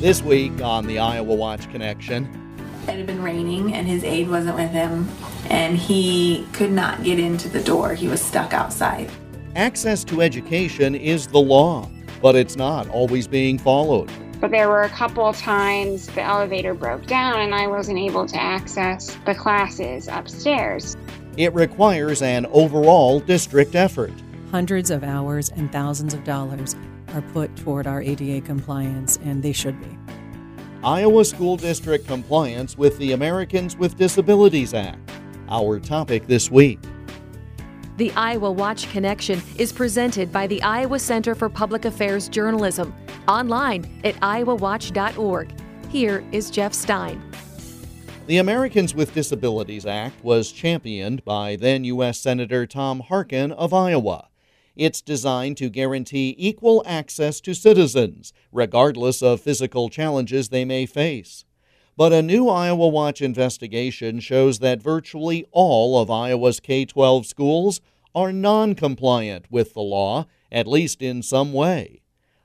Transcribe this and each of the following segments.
This week on the Iowa Watch Connection, it had been raining and his aide wasn't with him, and he could not get into the door. He was stuck outside. Access to education is the law, but it's not always being followed. But there were a couple of times the elevator broke down and I wasn't able to access the classes upstairs. It requires an overall district effort. Hundreds of hours and thousands of dollars are put toward our ADA compliance, and they should be. Iowa School District compliance with the Americans with Disabilities Act. Our topic this week. The Iowa Watch Connection is presented by the Iowa Center for Public Affairs Journalism, online at iowawatch.org. Here is Jeff Stein. The Americans with Disabilities Act was championed by then U.S. Senator Tom Harkin of Iowa. It's designed to guarantee equal access to citizens, regardless of physical challenges they may face. But a new Iowa Watch investigation shows that virtually all of Iowa's K 12 schools are non compliant with the law, at least in some way.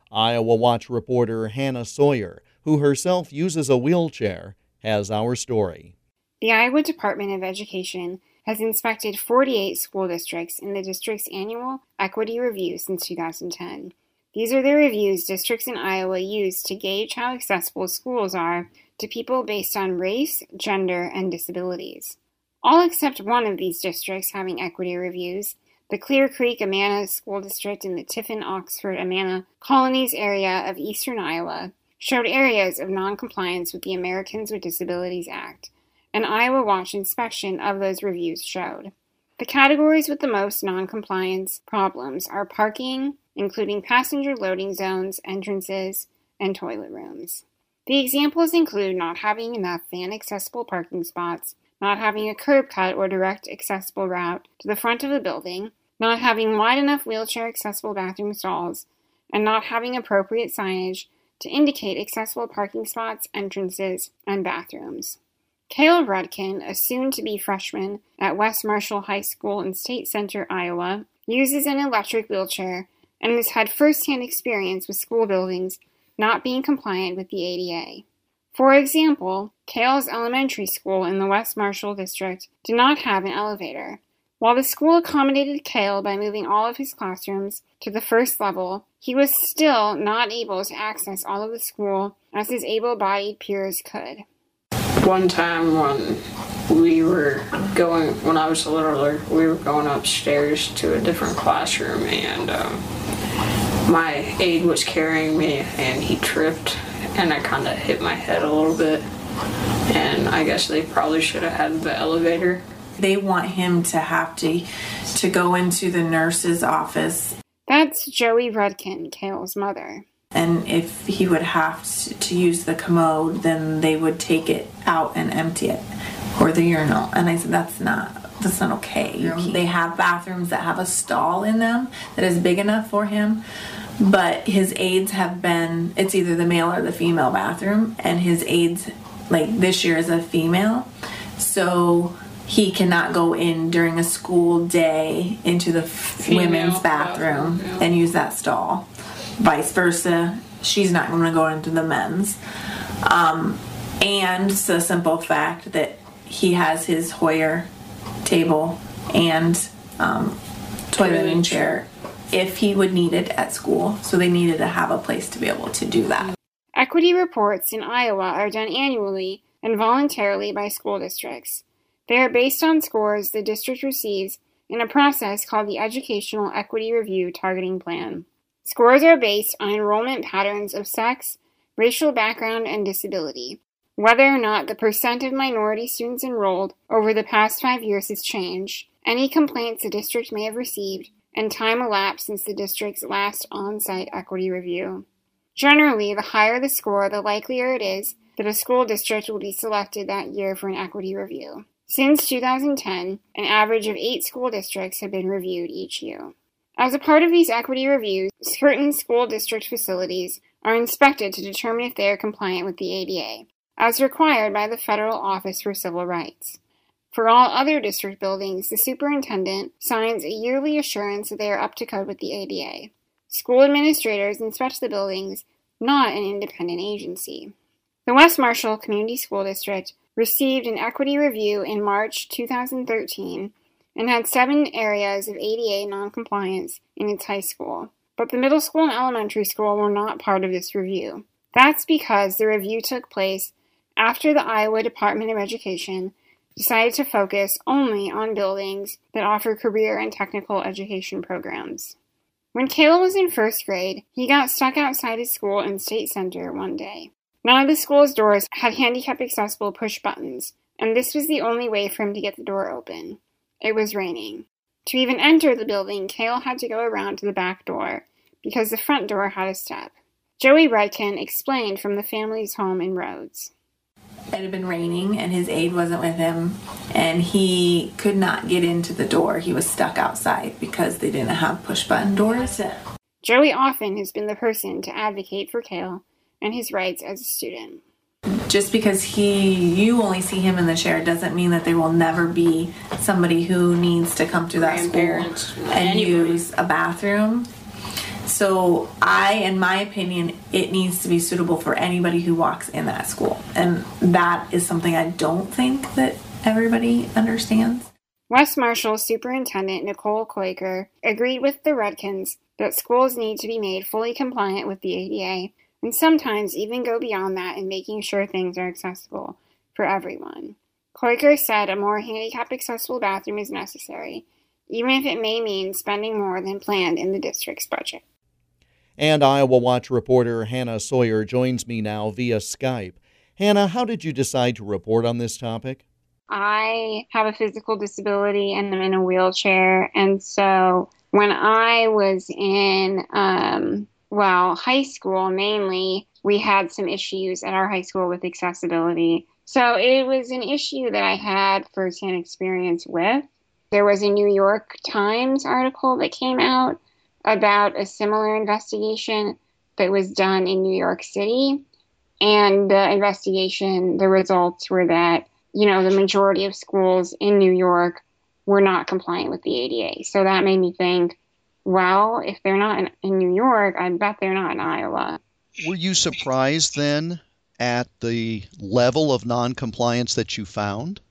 Iowa Watch reporter Hannah Soyer, who herself uses a wheelchair, has our story. The Iowa Department of Education has inspected 48 school districts in the district's annual equity review since 2010. These are the reviews districts in Iowa use to gauge how accessible schools are to people based on race, gender, and disabilities. All except one of these districts having equity reviews, the Clear Creek Amana School District in the Tiffin Oxford Amana Colonies area of eastern Iowa, showed areas of noncompliance with the Americans with Disabilities Act an Iowa Watch inspection of those reviews showed. The categories with the most noncompliance problems are parking, including passenger loading zones, entrances, and toilet rooms. The examples include not having enough van accessible parking spots, not having a curb cut or direct accessible route to the front of the building, not having wide enough wheelchair accessible bathroom stalls, and not having appropriate signage to indicate accessible parking spots, entrances, and bathrooms. Cael Rudkin, a soon to be freshman at West Marshall High School in State Center, Iowa, uses an electric wheelchair and has had first hand experience with school buildings not being compliant with the ADA. For example, Cael's elementary school in the West Marshall district did not have an elevator. While the school accommodated Cael by moving all of his classrooms to the first level, he was still not able to access all of the school as his able bodied peers could one time when we were going, when I was a littler, we were going upstairs to a different classroom, and um, my aide was carrying me, and he tripped, and I kind of hit my head a little bit. And I guess they probably should have had the elevator. They want him to have to to go into the nurse's office. That's Joey Rudkin, Cael's mother and if he would have to use the commode then they would take it out and empty it. Or the urinal. And i said that's not that's not okay. They have bathrooms that have a stall in them that is big enough for him. But his aides have been it's either the male or the female bathroom. And his aides like this year is a female. So he cannot go in during a school day into the female women's bathroom, bathroom yeah. and use that stall vice versa. She's not going to go into the men's. Um, and it's the simple fact that he has his Hoyer table and um, toilet and chair if he would need it at school. So they needed to have a place to be able to do that. Equity reports in Iowa are done annually and voluntarily by school districts. They are based on scores the district receives in a process called the Educational Equity Review Targeting Plan. Scores are based on enrollment patterns of sex, racial background, and disability. Whether or not the percent of minority students enrolled over the past five years has changed, any complaints the district may have received, and time elapsed since the district's last on site equity review. Generally, the higher the score, the likelier it is that a school district will be selected that year for an equity review. Since 2010, an average of eight school districts have been reviewed each year. As a part of these equity reviews, certain school district facilities are inspected to determine if they are compliant with the ADA, as required by the Federal Office for Civil Rights. For all other district buildings, the superintendent signs a yearly assurance that they are up to code with the ADA. School administrators inspect the buildings not an independent agency. The West Marshall Community School District received an equity review in March 2013 and had seven areas of ADA noncompliance in its high school. But the middle school and elementary school were not part of this review. That's because the review took place after the Iowa Department of Education decided to focus only on buildings that offer career and technical education programs. When Caleb was in first grade, he got stuck outside his school in State Center one day. None of the school's doors had handicap accessible push buttons, and this was the only way for him to get the door open. It was raining. To even enter the building, Cael had to go around to the back door because the front door had a step. Joey Rudkin explained from the family's home in Rhodes. It had been raining and his aide wasn't with him, and he could not get into the door. He was stuck outside because they didn't have push button doors. Joey often has been the person to advocate for Cael and his rights as a student just because he you only see him in the chair doesn't mean that there will never be somebody who needs to come to that school and anybody. use a bathroom. So i in my opinion it needs to be suitable for anybody who walks in that school. And that is something i don't think that everybody understands. West Marshall Superintendent Nicole Koiker agreed with the Rudkins that schools need to be made fully compliant with the ADA and sometimes even go beyond that in making sure things are accessible for everyone. Koiker said a more handicap accessible bathroom is necessary, even if it may mean spending more than planned in the district's budget. And Iowa Watch reporter Hannah Soyer joins me now via Skype. Hannah, how did you decide to report on this topic? I have a physical disability and I'm in a wheelchair. And so when I was in um, well, high school mainly, we had some issues at our high school with accessibility. So it was an issue that I had firsthand experience with. There was a New York Times article that came out about a similar investigation that was done in New York City. And the investigation, the results were that, you know, the majority of schools in New York were not compliant with the ADA. So that made me think, well, if they're not in, in New York, I bet they're not in Iowa. Were you surprised then at the level of noncompliance that you found?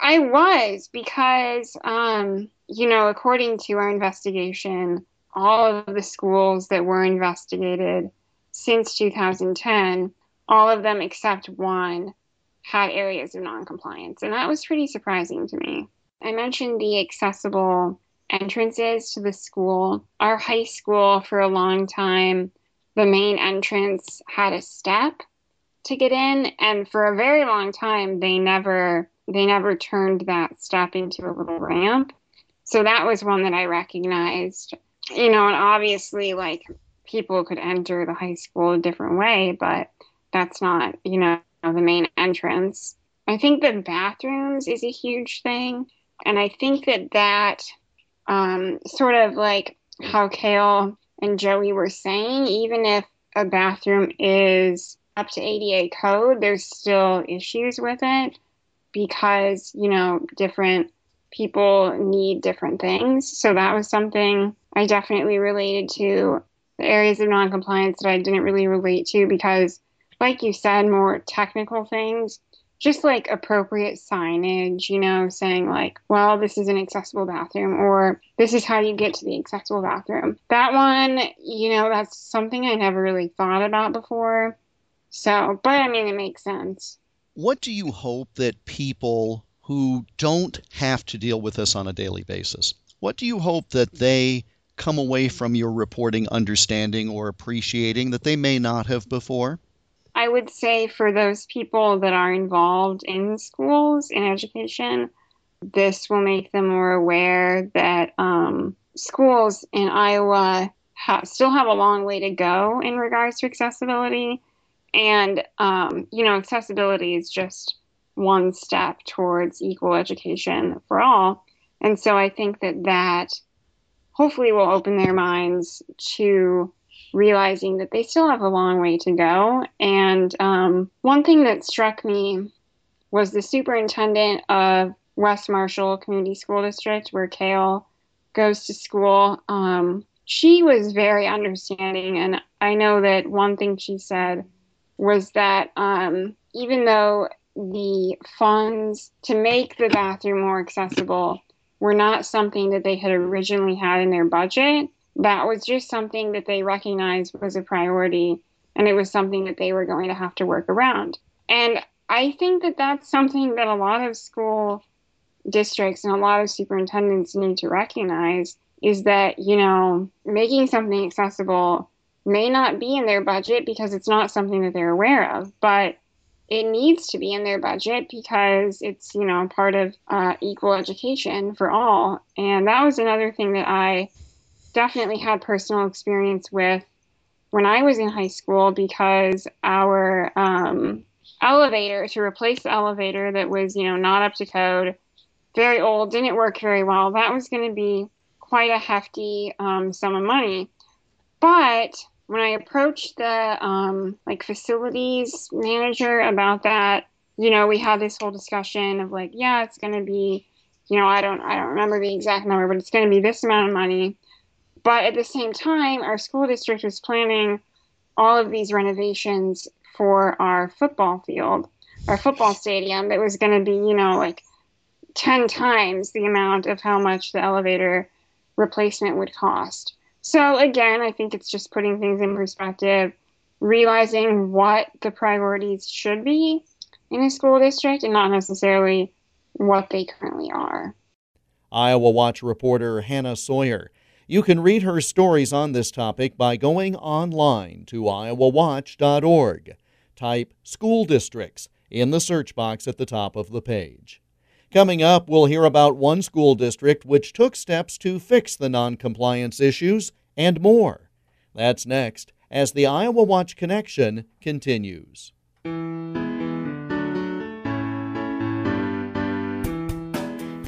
I was because, um, you know, according to our investigation, all of the schools that were investigated since 2010, all of them except one had areas of noncompliance. And that was pretty surprising to me. I mentioned the accessible entrances to the school. Our high school, for a long time, the main entrance had a step to get in, and for a very long time, they never they never turned that step into a little ramp. So that was one that I recognized. You know, and obviously, like people could enter the high school a different way, but that's not, you know, the main entrance. I think the bathrooms is a huge thing. And I think that that um, sort of like how Cael and Joey were saying, even if a bathroom is up to ADA code, there's still issues with it because, you know, different people need different things. So that was something I definitely related to. The areas of noncompliance that I didn't really relate to because, like you said, more technical things just like appropriate signage, you know, saying like, well, this is an accessible bathroom or this is how you get to the accessible bathroom. That one, you know, that's something I never really thought about before. So, but I mean, it makes sense. What do you hope that people who don't have to deal with this on a daily basis, what do you hope that they come away from your reporting understanding or appreciating that they may not have before? I would say for those people that are involved in schools, in education, this will make them more aware that um, schools in Iowa ha- still have a long way to go in regards to accessibility. And, um, you know, accessibility is just one step towards equal education for all. And so I think that that hopefully will open their minds to realizing that they still have a long way to go. And um, one thing that struck me was the superintendent of West Marshall Community School District, where Cael goes to school. Um, she was very understanding. And I know that one thing she said was that um, even though the funds to make the bathroom more accessible were not something that they had originally had in their budget, that was just something that they recognized was a priority and it was something that they were going to have to work around. And I think that that's something that a lot of school districts and a lot of superintendents need to recognize is that, you know, making something accessible may not be in their budget because it's not something that they're aware of, but it needs to be in their budget because it's, you know, part of uh, equal education for all. And that was another thing that I definitely had personal experience with when I was in high school because our um, elevator to replace the elevator that was, you know, not up to code, very old, didn't work very well. That was going to be quite a hefty um, sum of money. But when I approached the um, like facilities manager about that, you know, we had this whole discussion of like, yeah, it's going to be, you know, I don't, I don't remember the exact number, but it's going to be this amount of money. But at the same time, our school district was planning all of these renovations for our football field, our football stadium that was going to be, you know, like 10 times the amount of how much the elevator replacement would cost. So, again, I think it's just putting things in perspective, realizing what the priorities should be in a school district and not necessarily what they currently are. Iowa Watch reporter Hannah Soyer. You can read her stories on this topic by going online to iowawatch.org. Type school districts in the search box at the top of the page. Coming up, we'll hear about one school district which took steps to fix the noncompliance issues and more. That's next as the Iowa Watch Connection continues.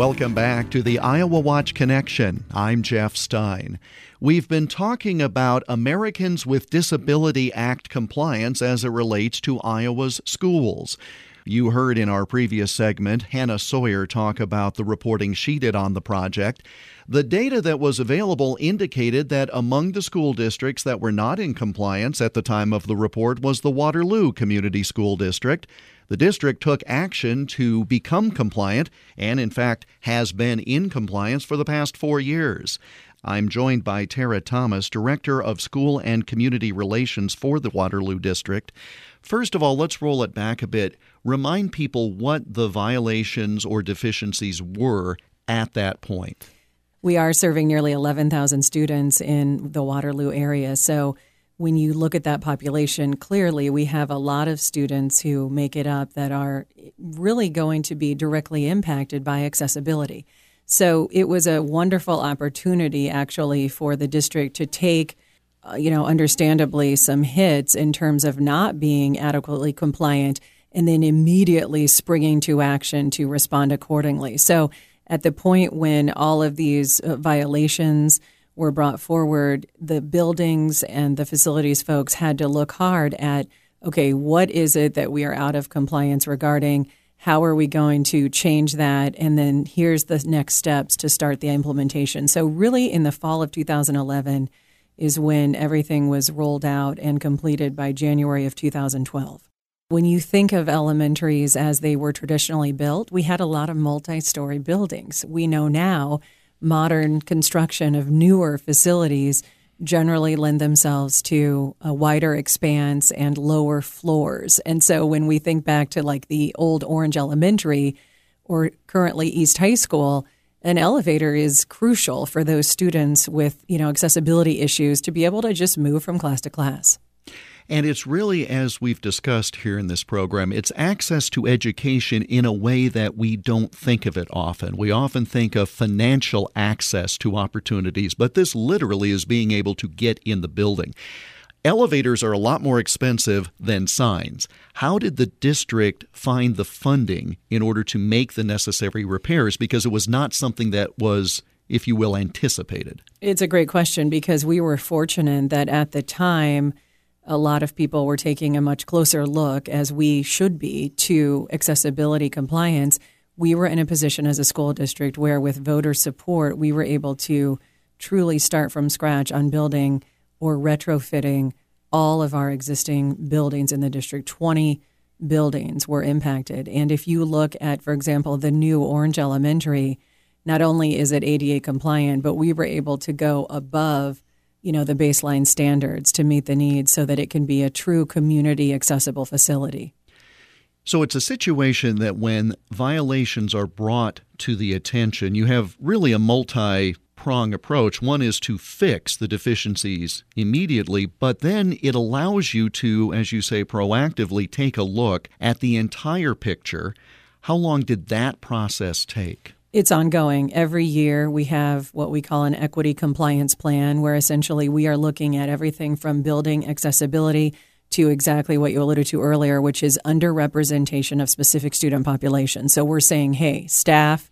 Welcome back to the Iowa Watch Connection. I'm Jeff Stein. We've been talking about Americans with Disability Act compliance as it relates to Iowa's schools. You heard in our previous segment Hannah Soyer talk about the reporting she did on the project. The data that was available indicated that among the school districts that were not in compliance at the time of the report was the Waterloo Community School District. The district took action to become compliant and, in fact, has been in compliance for the past four years. I'm joined by Tara Thomas, Director of School and Community Relations for the Waterloo District. First of all, let's roll it back a bit. Remind people what the violations or deficiencies were at that point. We are serving nearly 11,000 students in the Waterloo area. So when you look at that population, clearly we have a lot of students who make it up that are really going to be directly impacted by accessibility. So it was a wonderful opportunity, actually, for the district to take, uh, you know, understandably some hits in terms of not being adequately compliant and then immediately springing to action to respond accordingly. So at the point when all of these uh, violations, were brought forward, the buildings and the facilities folks had to look hard at okay, what is it that we are out of compliance regarding? How are we going to change that? And then here's the next steps to start the implementation. So, really, in the fall of 2011 is when everything was rolled out and completed by January of 2012. When you think of elementaries as they were traditionally built, we had a lot of multi story buildings. We know now modern construction of newer facilities generally lend themselves to a wider expanse and lower floors. And so when we think back to like the old Orange Elementary or currently East High School, an elevator is crucial for those students with, you know, accessibility issues to be able to just move from class to class. And it's really, as we've discussed here in this program, it's access to education in a way that we don't think of it often. We often think of financial access to opportunities, but this literally is being able to get in the building. Elevators are a lot more expensive than signs. How did the district find the funding in order to make the necessary repairs? Because it was not something that was, if you will, anticipated. It's a great question because we were fortunate that at the time, a lot of people were taking a much closer look, as we should be, to accessibility compliance. We were in a position as a school district where, with voter support, we were able to truly start from scratch on building or retrofitting all of our existing buildings in the district. 20 buildings were impacted. And if you look at, for example, the new Orange Elementary, not only is it ADA compliant, but we were able to go above you know the baseline standards to meet the needs so that it can be a true community accessible facility. So it's a situation that when violations are brought to the attention, you have really a multi prong approach. One is to fix the deficiencies immediately, but then it allows you to, as you say, proactively take a look at the entire picture. How long did that process take? It's ongoing. Every year we have what we call an equity compliance plan, where essentially we are looking at everything from building accessibility to exactly what you alluded to earlier, which is underrepresentation of specific student populations. So we're saying, hey, staff,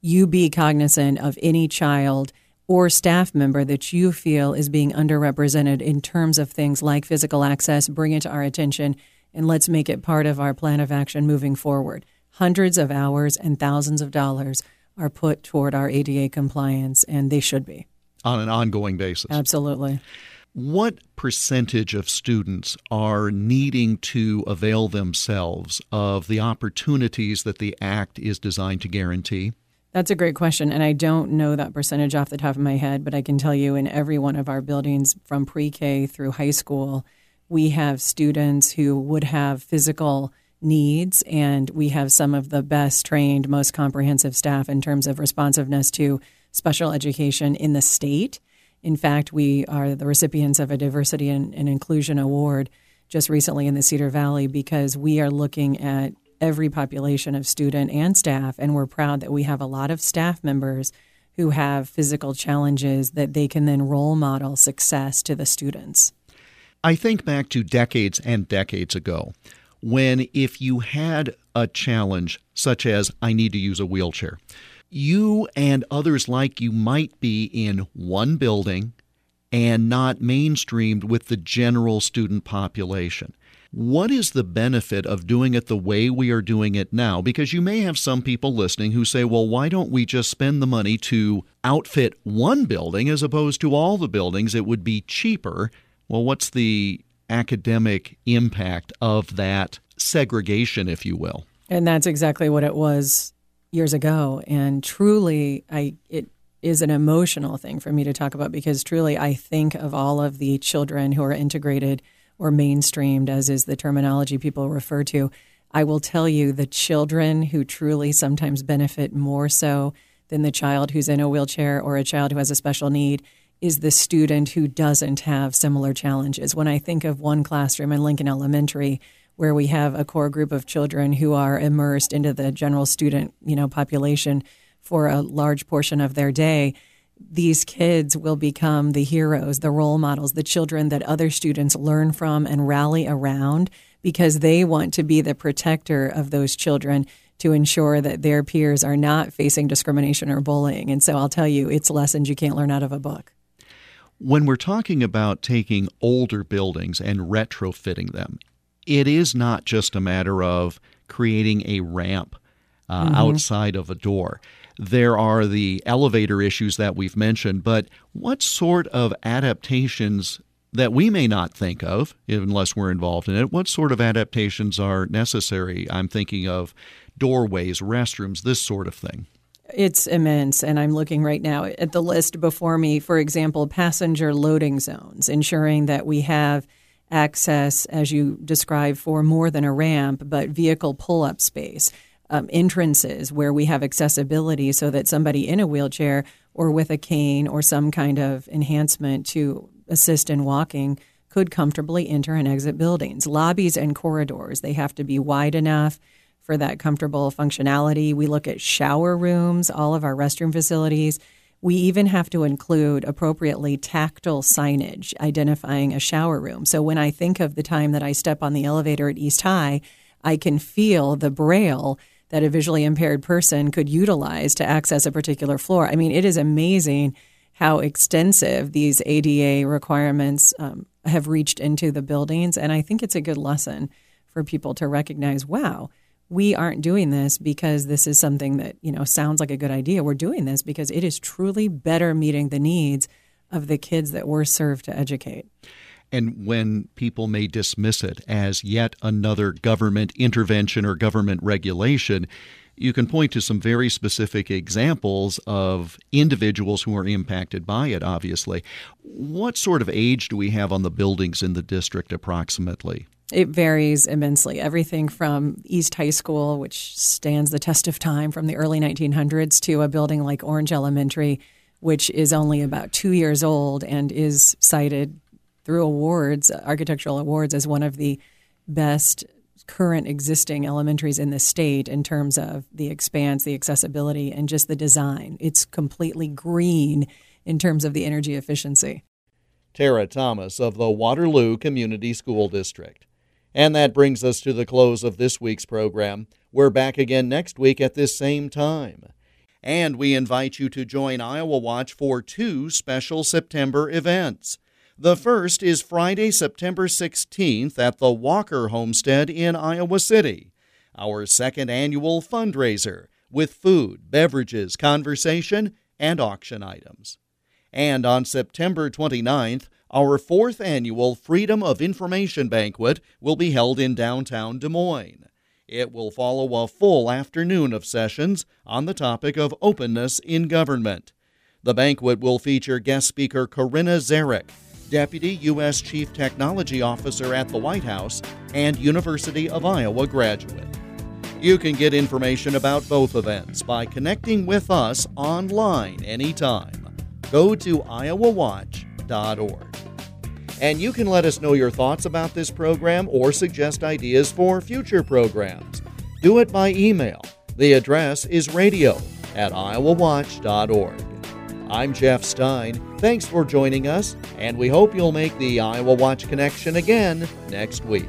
you be cognizant of any child or staff member that you feel is being underrepresented in terms of things like physical access, bring it to our attention, and let's make it part of our plan of action moving forward. Hundreds of hours and thousands of dollars are put toward our ADA compliance, and they should be. On an ongoing basis. Absolutely. What percentage of students are needing to avail themselves of the opportunities that the Act is designed to guarantee? That's a great question. And I don't know that percentage off the top of my head, but I can tell you in every one of our buildings from pre K through high school, we have students who would have physical needs, and we have some of the best trained, most comprehensive staff in terms of responsiveness to special education in the state. In fact, we are the recipients of a Diversity and, and Inclusion Award just recently in the Cedar Valley because we are looking at every population of student and staff, and we're proud that we have a lot of staff members who have physical challenges that they can then role model success to the students. I think back to decades and decades ago when if you had a challenge such as I need to use a wheelchair, you and others like you might be in one building and not mainstreamed with the general student population. What is the benefit of doing it the way we are doing it now? Because you may have some people listening who say, well, why don't we just spend the money to outfit one building as opposed to all the buildings? It would be cheaper. Well, what's the academic impact of that segregation, if you will. And that's exactly what it was years ago. And truly, I it is an emotional thing for me to talk about because truly, I think of all of the children who are integrated or mainstreamed, as is the terminology people refer to. I will tell you the children who truly sometimes benefit more so than the child who's in a wheelchair or a child who has a special need is the student who doesn't have similar challenges. When I think of one classroom in Lincoln Elementary, where we have a core group of children who are immersed into the general student, you know, population for a large portion of their day, these kids will become the heroes, the role models, the children that other students learn from and rally around because they want to be the protector of those children to ensure that their peers are not facing discrimination or bullying. And so I'll tell you, it's lessons you can't learn out of a book. When we're talking about taking older buildings and retrofitting them, it is not just a matter of creating a ramp uh, mm-hmm. outside of a door. There are the elevator issues that we've mentioned, but what sort of adaptations that we may not think of unless we're involved in it, what sort of adaptations are necessary? I'm thinking of doorways, restrooms, this sort of thing. It's immense. And I'm looking right now at the list before me. For example, passenger loading zones, ensuring that we have access, as you described, for more than a ramp, but vehicle pull up space. Um, entrances where we have accessibility so that somebody in a wheelchair or with a cane or some kind of enhancement to assist in walking could comfortably enter and exit buildings. Lobbies and corridors, they have to be wide enough for that comfortable functionality. We look at shower rooms, all of our restroom facilities. We even have to include appropriately tactile signage identifying a shower room. So when I think of the time that I step on the elevator at East High, I can feel the braille that a visually impaired person could utilize to access a particular floor. I mean, it is amazing how extensive these ADA requirements um, have reached into the buildings. And I think it's a good lesson for people to recognize wow, we aren't doing this because this is something that, you know, sounds like a good idea. We're doing this because it is truly better meeting the needs of the kids that we're served to educate. And when people may dismiss it as yet another government intervention or government regulation, you can point to some very specific examples of individuals who are impacted by it, obviously. What sort of age do we have on the buildings in the district approximately? It varies immensely. Everything from East High School, which stands the test of time from the early 1900s, to a building like Orange Elementary, which is only about two years old and is cited through awards, architectural awards, as one of the best current existing elementaries in the state in terms of the expanse, the accessibility, and just the design. It's completely green in terms of the energy efficiency. Tara Thomas of the Waterloo Community School District. And that brings us to the close of this week's program. We're back again next week at this same time. And we invite you to join Iowa Watch for two special September events. The first is Friday, September 16th at the Walker Homestead in Iowa City, our second annual fundraiser with food, beverages, conversation, and auction items. And on September 29th, our fourth annual Freedom of Information Banquet will be held in downtown Des Moines. It will follow a full afternoon of sessions on the topic of openness in government. The banquet will feature guest speaker Corinna Zarek, Deputy U.S. Chief Technology Officer at the White House and University of Iowa graduate. You can get information about both events by connecting with us online anytime. Go to iowawatch.org. And you can let us know your thoughts about this program or suggest ideas for future programs. Do it by email. The address is radio at iowawatch.org. I'm Jeff Stein. Thanks for joining us, and we hope you'll make the Iowa Watch Connection again next week.